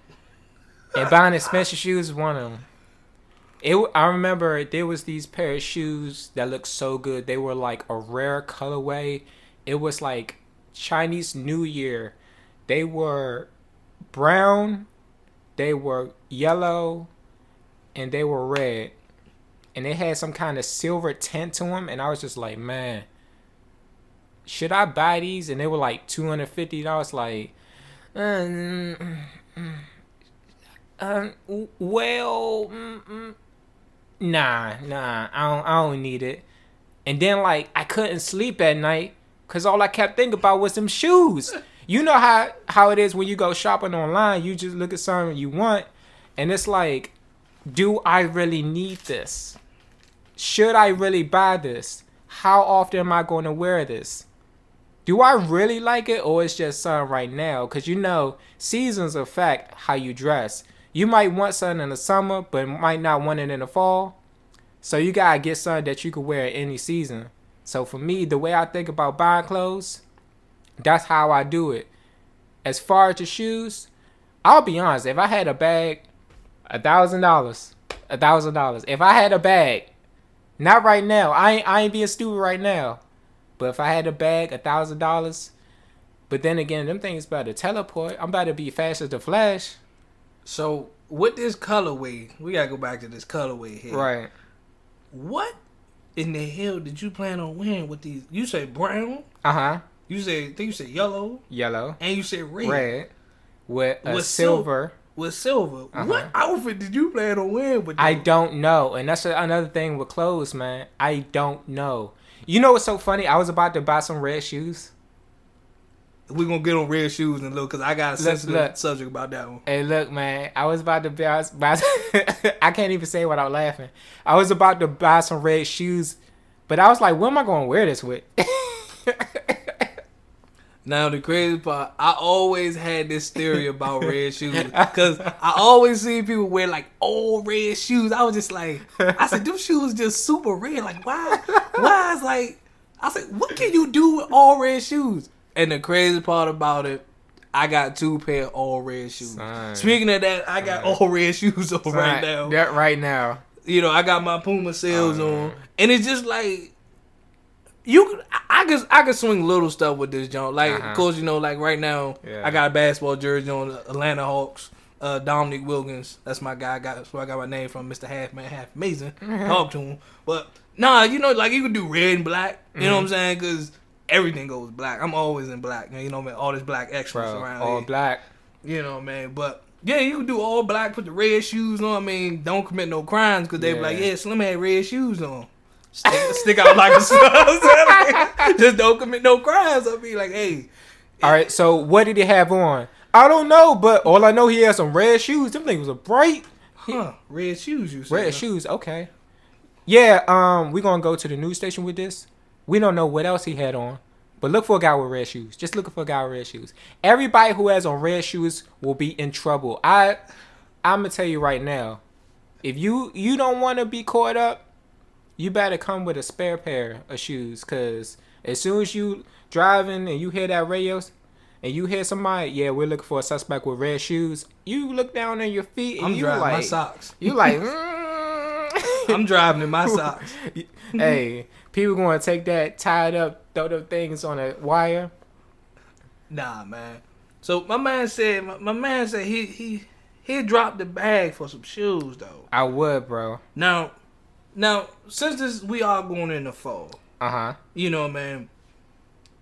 and buying expensive shoes is one of them. It. I remember there was these pair of shoes that looked so good. They were like a rare colorway. It was like Chinese New Year. They were brown, they were yellow, and they were red. And they had some kind of silver tint to them. And I was just like, man, should I buy these? And they were like $250. Like, um, um, well, mm, mm, nah, nah, I don't, I don't need it. And then like I couldn't sleep at night because all I kept thinking about was them shoes. You know how how it is when you go shopping online. You just look at something you want, and it's like, do I really need this? Should I really buy this? How often am I going to wear this? Do I really like it, or it's just something right now? Because you know, seasons affect how you dress. You might want something in the summer, but might not want it in the fall. So you gotta get something that you can wear any season. So for me, the way I think about buying clothes, that's how I do it. As far as the shoes, I'll be honest. If I had a bag, a thousand dollars, a thousand dollars. If I had a bag, not right now. I ain't, I ain't being stupid right now. But if I had a bag, a thousand dollars. But then again, them things about to teleport. I'm about to be fast as the flash. So with this colorway, we gotta go back to this colorway here. Right. What in the hell did you plan on wearing with these? You said brown. Uh huh. You said I think you said yellow, Yellow. and you said red. Red. With a With sil- silver. with silver. Uh-huh. What outfit did you plan on wearing with? I don't know. And that's another thing with clothes, man. I don't know. You know what's so funny? I was about to buy some red shoes. We're gonna get on red shoes and look, because I got a sensitive look. subject about that one. Hey, look, man. I was about to buy. I, I can't even say it without laughing. I was about to buy some red shoes, but I was like, "What am I going to wear this with?" Now the crazy part, I always had this theory about red shoes because I always see people wear like old red shoes. I was just like, I said, them shoes just super red. Like why? Why is like? I said, what can you do with all red shoes? And the crazy part about it, I got two pair of all red shoes. Son. Speaking of that, I got all red shoes on right now. That right now. You know, I got my Puma sales Uh. on, and it's just like you. I I can I can swing little stuff with this joint. Like, Uh-huh. of course, you know, like right now, Yeah. I got a basketball jersey on the Atlanta Hawks. Uh, Dominique Wilkins, that's my guy. I got that's where I got my name from, Mr. Half Man, Half Amazing. Mm-hmm. Talk to him, but nah, you know, like you can do red and black. You know what I'm Mm-hmm. saying? Because everything goes black. I'm always in black. You know, man, all this black extras Bro, around all here. black. You know, man. But yeah, you can do all black, put the red shoes on. I mean, don't commit no crimes because they be like, Yeah. yeah, Slim had red shoes on. Stick, stick out like a sub. Just don't commit no crimes. I'll be like, hey, All right. So what did he have on? I don't know, but all I know he had some red shoes. Them things were bright. huh, red shoes. You said, Red huh? shoes. Okay. Yeah. Um. We gonna go to the news station with this. We don't know what else he had on, but look for a guy with red shoes. Just looking for a guy with red shoes. Everybody who has on red shoes will be in trouble. I. I'm gonna tell you right now. If you you don't want to be caught up, you better come with a spare pair of shoes. Cause as soon as you driving and you hear that radio, and you hear somebody, yeah, we're looking for a suspect with red shoes. You look down on your feet and I'm you driving like, my socks. you like, mm. I'm driving in my socks. hey, people gonna take that tied up, throw them things on a wire. Nah, man. So my man said, my, my man said he he he dropped the bag for some shoes though. I would, bro. Now, now since this we are going in the fall, Uh huh. you know, man.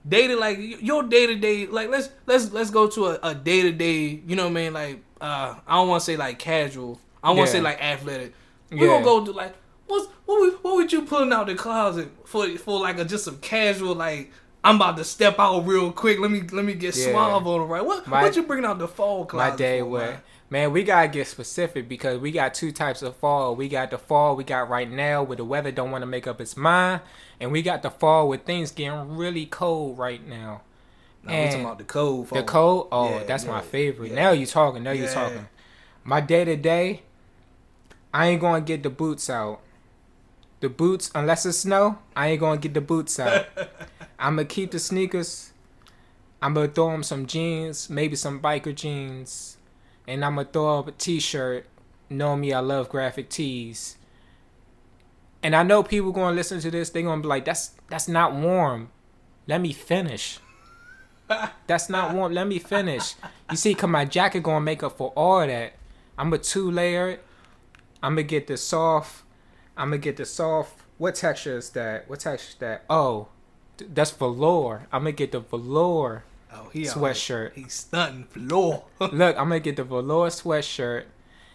day to like your day to day like let's let's let's go to a day to day. You know what I mean? Like uh, I don't want to say like casual. I want to Yeah. say like athletic. We Yeah. gonna go to like what's what would, what would you pulling out the closet for for like a just some casual like. I'm about to step out real quick. Let me let me get Yeah. suave on the right. What My- what you bringing out the fall closet? My day for. Man? We gotta get specific because we got two types of fall. We got the fall we got right now where the weather don't want to make up its mind, and we got the fall where things getting really cold right now. No, we talking about the cold. Fall. The cold, oh, Yeah, that's my favorite. yeah. Now you talking. Now you talking. My day to day, I ain't gonna get the boots out. The boots, unless it's snow, I ain't gonna get the boots out. I'm gonna keep the sneakers. I'm gonna throw them some jeans, maybe some biker jeans, and I'm gonna throw up a t-shirt. Know me, I love graphic tees. And I know people gonna listen to this. They gonna be like, "That's that's not warm." Let me finish. That's not warm. Let me finish. You see, cause my jacket gonna make up for all that. I'm a two layered. I'm gonna get the soft. I'm gonna get the soft. What texture is that? What texture is that? Oh, that's velour. I'm gonna get the velour Oh, he sweatshirt. He's stunting floor. Look, I'm gonna get the velour sweatshirt,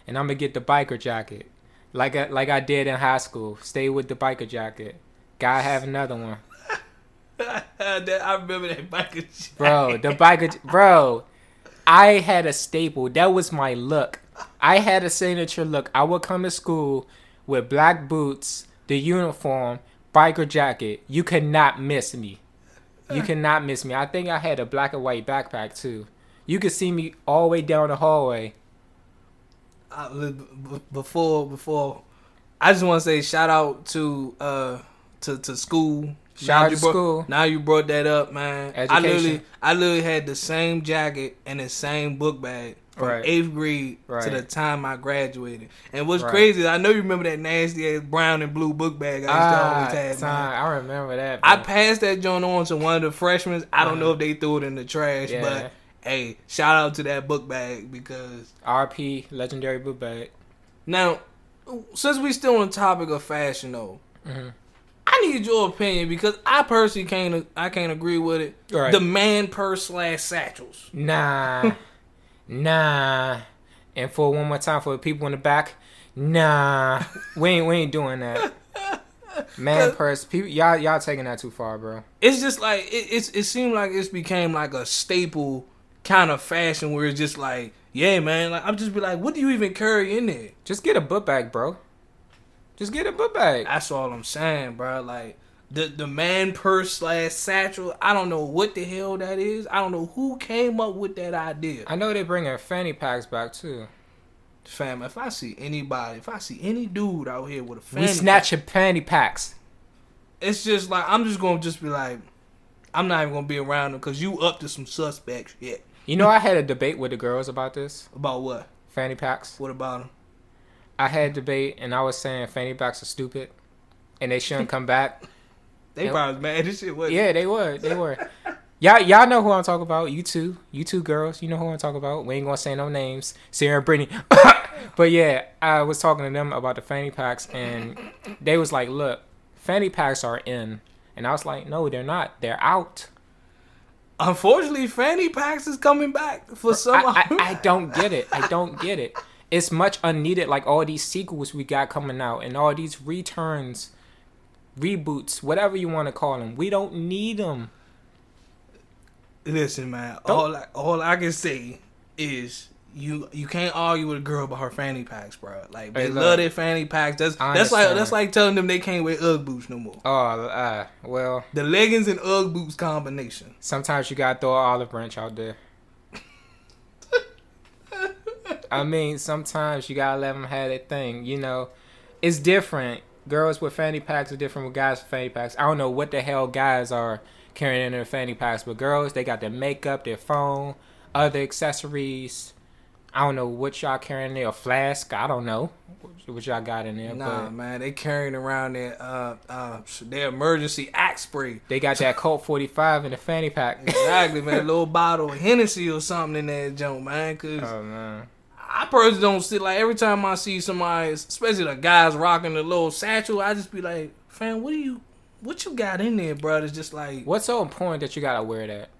and I'm gonna get the biker jacket, like I, like I did in high school. Stay with the biker jacket. Gotta have another one, that, I remember that biker. jacket. bro. The biker, bro. I had a staple. That was my look. I had a signature look. I would come to school with black boots, the uniform, biker jacket. You could not miss me. You cannot miss me. I think I had a black and white backpack too. You could see me all the way down the hallway. I, before before, I just want to say shout out to uh to to school. Shout Now out to brought- school. Now you brought that up, man. I Education. literally I literally had the same jacket and the same book bag from Right. eighth grade to the time I graduated. And what's Right. crazy, is I know you remember that nasty ass brown and blue book bag I used to Ah, always have. I remember that. I passed that joint on to one of the freshmen. I don't Uh-huh. know if they threw it in the trash, Yeah. but hey, shout out to that book bag because RP legendary book bag. now, since we still on the topic of fashion though, Mhm. I need your opinion because I personally can't I can't agree with it. Right. The man purse slash satchels. Nah, nah. And for one more time for the people in the back, nah. We ain't we ain't doing that. Man purse, people, y'all y'all taking that too far, bro. It's just like it, it's it seemed like it's became like a staple kind of fashion where it's just like yeah man like I'm just be like what do you even carry in there? Just get a book bag, bro. Just get a book bag. That's all I'm saying, bro. Like the the man purse slash satchel. I don't know what the hell that is. I don't know who came up with that idea. I know they're bringing fanny packs back too. Fam, if I see anybody, if I see any dude out here with a fanny, We snatch your fanny packs. it's just like I'm just gonna just be like, I'm not even gonna be around them because you up to some suspect shit. You know, I had a debate with the girls about this About what? fanny packs. What about them? I had a debate, and I was saying fanny packs are stupid, and they shouldn't come back. They Yep. probably mad this shit. was Yeah, they were. They were. Y'all, y'all know who I'm talking about. You two, you two girls. You know who I'm talking about. We ain't gonna say no names. Sarah and Brittany. but yeah, I was talking to them about the fanny packs, and they was like, "Look, fanny packs are in," and I was like, "No, they're not. They're out." Unfortunately, fanny packs is coming back for some. I, I, I don't get it. I don't get it. It's much unneeded. Like all these sequels we got coming out, and all these returns, reboots, whatever you want to call them. We don't need them. Listen, man. Don't- All I, all I can say is you you can't argue with a girl about her fanny packs, bro. Like they Hey, look. love their fanny packs. That's I that's like that's like telling them they can't wear UGG boots no more. Oh, uh, well. The leggings and UGG boots combination. Sometimes you gotta throw an olive branch out there. I mean, sometimes you gotta let them have their thing. You know, it's different. Girls with fanny packs are different with guys with fanny packs. I don't know what the hell guys are carrying in their fanny packs, but girls they got their makeup, their phone, other accessories. I don't know what y'all carrying there. A flask. I don't know what y'all got in there. Nah, but man, they carrying around their uh uh their emergency axe spray. they got that Colt 45 in the fanny pack. Exactly, man. A little bottle of Hennessy or something in that joint, man. Cause oh man. I personally don't see like every time I see somebody, especially the guys rocking the little satchel, I just be like, fam, what are you, what you got in there, bro? It's just like, What's so important that you gotta wear that?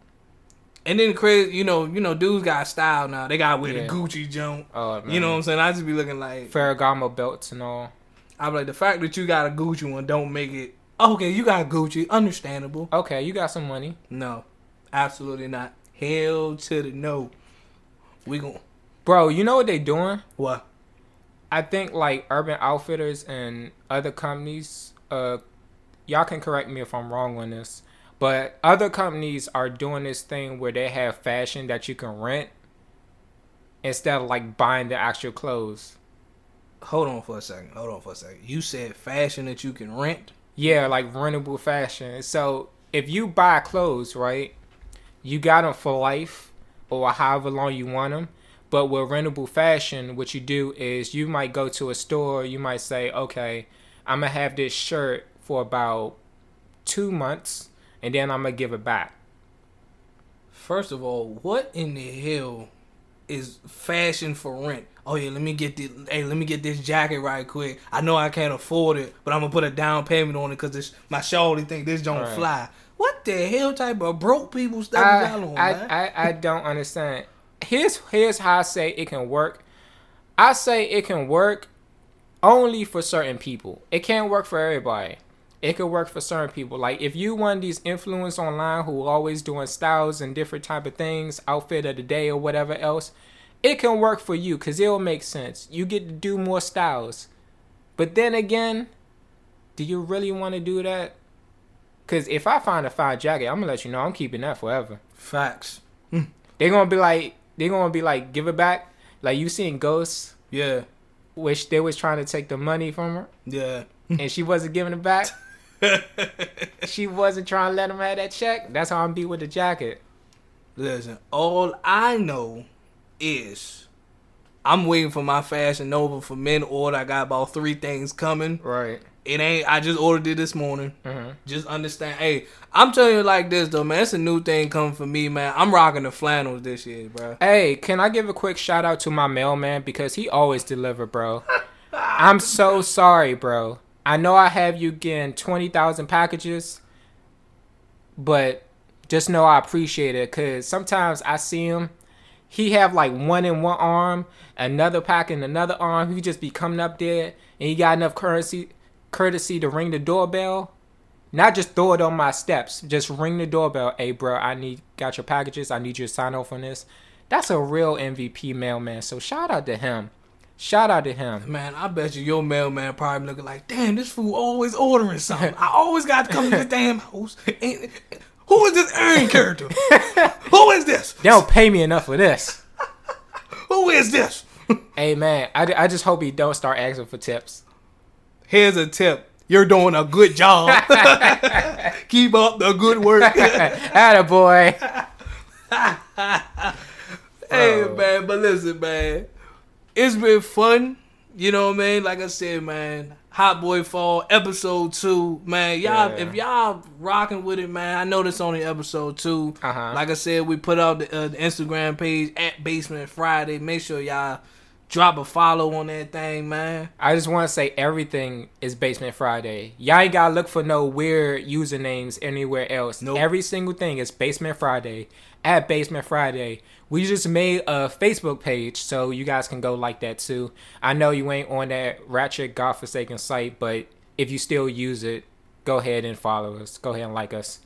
and then crazy, you know, you know, dudes got style now. They got wear Yeah. the Gucci jump. Oh, man. You know what I'm saying? I just be looking like, Ferragamo belts and all. I'm like, the fact that you got a Gucci one don't make it. Okay, you got Gucci, understandable. Okay, you got some money. No, absolutely not. Hell to the no. We gon' Bro, you know what they doing? what? I think like Urban Outfitters and other companies, uh, y'all can correct me if I'm wrong on this, but other companies are doing this thing where they have fashion that you can rent instead of like buying the actual clothes. Hold on for a second. Hold on for a second. You said fashion that you can rent. Yeah, like rentable fashion. So if you buy clothes, right, you got them for life or however long you want them. But with rentable fashion, what you do is you might go to a store, you might say, okay, I'm going to have this shirt for about two months and then I'm going to give it back. First of all, what in the hell is fashion for rent? Oh yeah, let me get this. Hey, let me get this jacket right quick. I know I can't afford it, but I'm gonna put a down payment on it because my shawty think this don't Right. fly. What the hell type of broke people stuff I, on, I, man? I, I don't understand. Here's here's how I say it can work. I say it can work only for certain people. It can't work for everybody. It could work for certain people. Like if you one these influencers online who always doing styles and different type of things, outfit of the day or whatever else, it can work for you because it'll make sense. You get to do more styles. But then again, do you really want to do that? Because if I find a fine jacket, I'm gonna let you know I'm keeping that forever. Facts. They're gonna be like, they're gonna be like, give it back. Like you seen Ghosts, Yeah, which they was trying to take the money from her, yeah. and she wasn't giving it back. she wasn't trying to let him have that check. That's how I'm be with the jacket. Listen, all I know is I'm waiting for my Fashion Nova for men order. I got about three things coming. Right. It ain't. I just ordered it this morning. hmm Just understand. Hey, I'm telling you like this though, man. It's a new thing coming for me, man. I'm rocking the flannels this year, bro. Hey, can I give a quick shout out to my mailman because he always deliver, bro. I'm so sorry, bro. I know I have you getting twenty thousand packages, but just know I appreciate it because sometimes I see him. He have like one in one arm, another pack in another arm. He just be coming up there, and he got enough currency, courtesy to ring the doorbell. Not just throw it on my steps. Just ring the doorbell. Hey, bro, I need got your packages. I need you to sign off on this. That's a real MVP mailman. So shout out to him. Shout out to him. Man, I bet you your mailman probably looking like, damn, this fool always ordering something. I always got to come to this damn house. Who is this Aaron character? who is this? They don't pay me enough for this. Who is this? hey man, I, I just hope he don't start asking for tips. Here's a tip. You're doing a good job. Keep up the good work. Atta boy. Hey Bro. man, but listen, man, it's been fun. You know what I mean? Like I said, man, Hot Boy Fall episode two, man. Y'all, Yeah. if y'all rocking with it, man, I know this only episode two. Uh-huh. Like I said, we put out the, uh, the Instagram page at Basement Friday. Make sure y'all drop a follow on that thing, man. I just want to say everything is Basement Friday. Y'all ain't gotta look for no weird usernames anywhere else. Nope. Every single thing is Basement Friday at Basement Friday. We just made a Facebook page, so you guys can go like that too. I know you ain't on that ratchet godforsaken site, but if you still use it, go ahead and follow us. Go ahead and like us.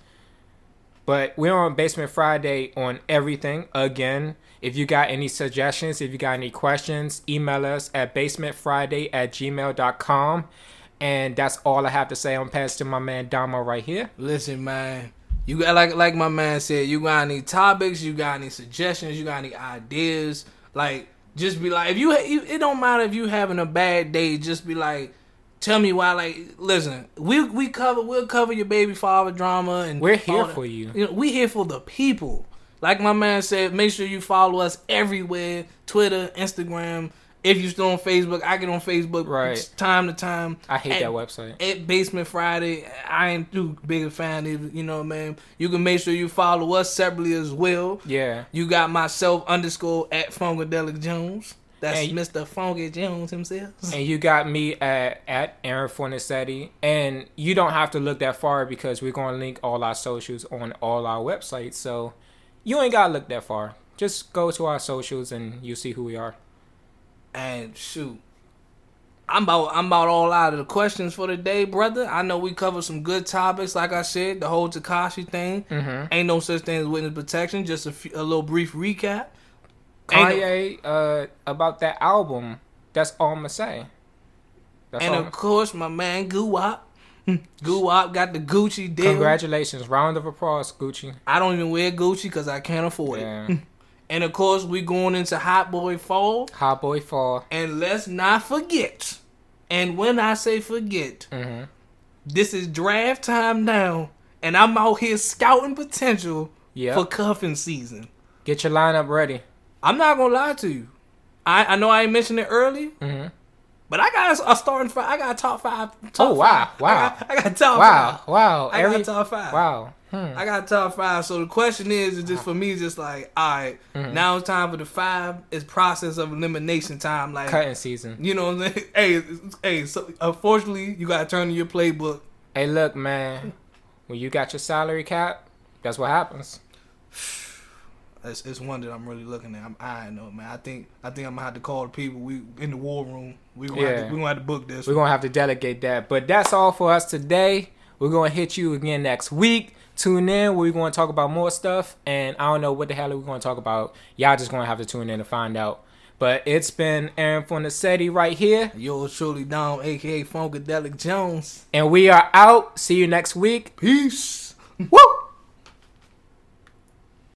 But we're on Basement Friday on everything. Again, if you got any suggestions, if you got any questions, email us at basementfriday at gmail.com. And that's all I have to say. I'm passing my man Damo right here. Listen, man. You got like like my man said. You got any topics? You got any suggestions? You got any ideas? Like, just be like, if you it don't matter if you having a bad day. Just be like, tell me why. Like, listen, we we cover we'll cover your baby father drama, and We're here for you. You know, we here for the people. Like my man said, make sure you follow us everywhere: Twitter, Instagram. If you're still on Facebook, I get on Facebook Right. time to time. I hate At- that website. at Basement Friday. I ain't too big a fan of you know, man. You can make sure you follow us separately as well. Yeah. You got myself underscore at Funkadelic Jones. That's And- Mr. Funky Jones himself. And you got me at at Aaron Fornicetti. And you don't have to look that far because we're gonna link all our socials on all our websites. So you ain't gotta look that far. Just go to our socials and you see who we are. And shoot, I'm about I'm about all out of the questions for the day, brother. I know we covered some good topics, like I said, the whole Tekashi thing. Mm-hmm. Ain't no such thing as witness protection. Just a, a little brief recap. Ain't no- Kanye uh about that album. That's all I'm gonna say. That's and all. of course, my man Guwop. Guwop got the Gucci deal. Congratulations, round of applause, Gucci. I don't even wear Gucci because I can't afford it. And of course, we going into Hot Boy Fall. Hot Boy Fall. And let's not forget. And when I say forget, Mm-hmm. this is draft time now, and I'm out here scouting potential Yeah, for cuffing season. get your lineup ready. I'm not gonna lie to you. I, I know I ain't mentioned it early, Mm-hmm. but I got a, a starting five. I got a top five. Top Oh, wow, five. wow. I got, I got top Wow, five. wow, I every got top five. wow. Hmm. I got top five. So the question is, is just for me, just like, all right, Mhm. now it's time for the five. It's process of elimination time. Like, Cutting season. you know what I'm saying? Hey, hey. So unfortunately, you gotta turn to your playbook. Hey, look, man. When you got your salary cap, that's what happens. It's, it's one that I'm really looking at. I'm eyeing though, man. I think I think I'm gonna have to call the people. We in the war room. We gonna have Yeah. to, we gonna have to book this. We're gonna have to delegate that. But that's all for us today. We're gonna hit you again next week. Tune in. We're gonna talk about more stuff, and I don't know what the hell we're gonna talk about. Y'all just gonna have to tune in to find out. But it's been Aaron Fornicetti right here, Yours truly, Dom, aka Funkadelic Jones. and we are out. See you next week. Peace. Woo!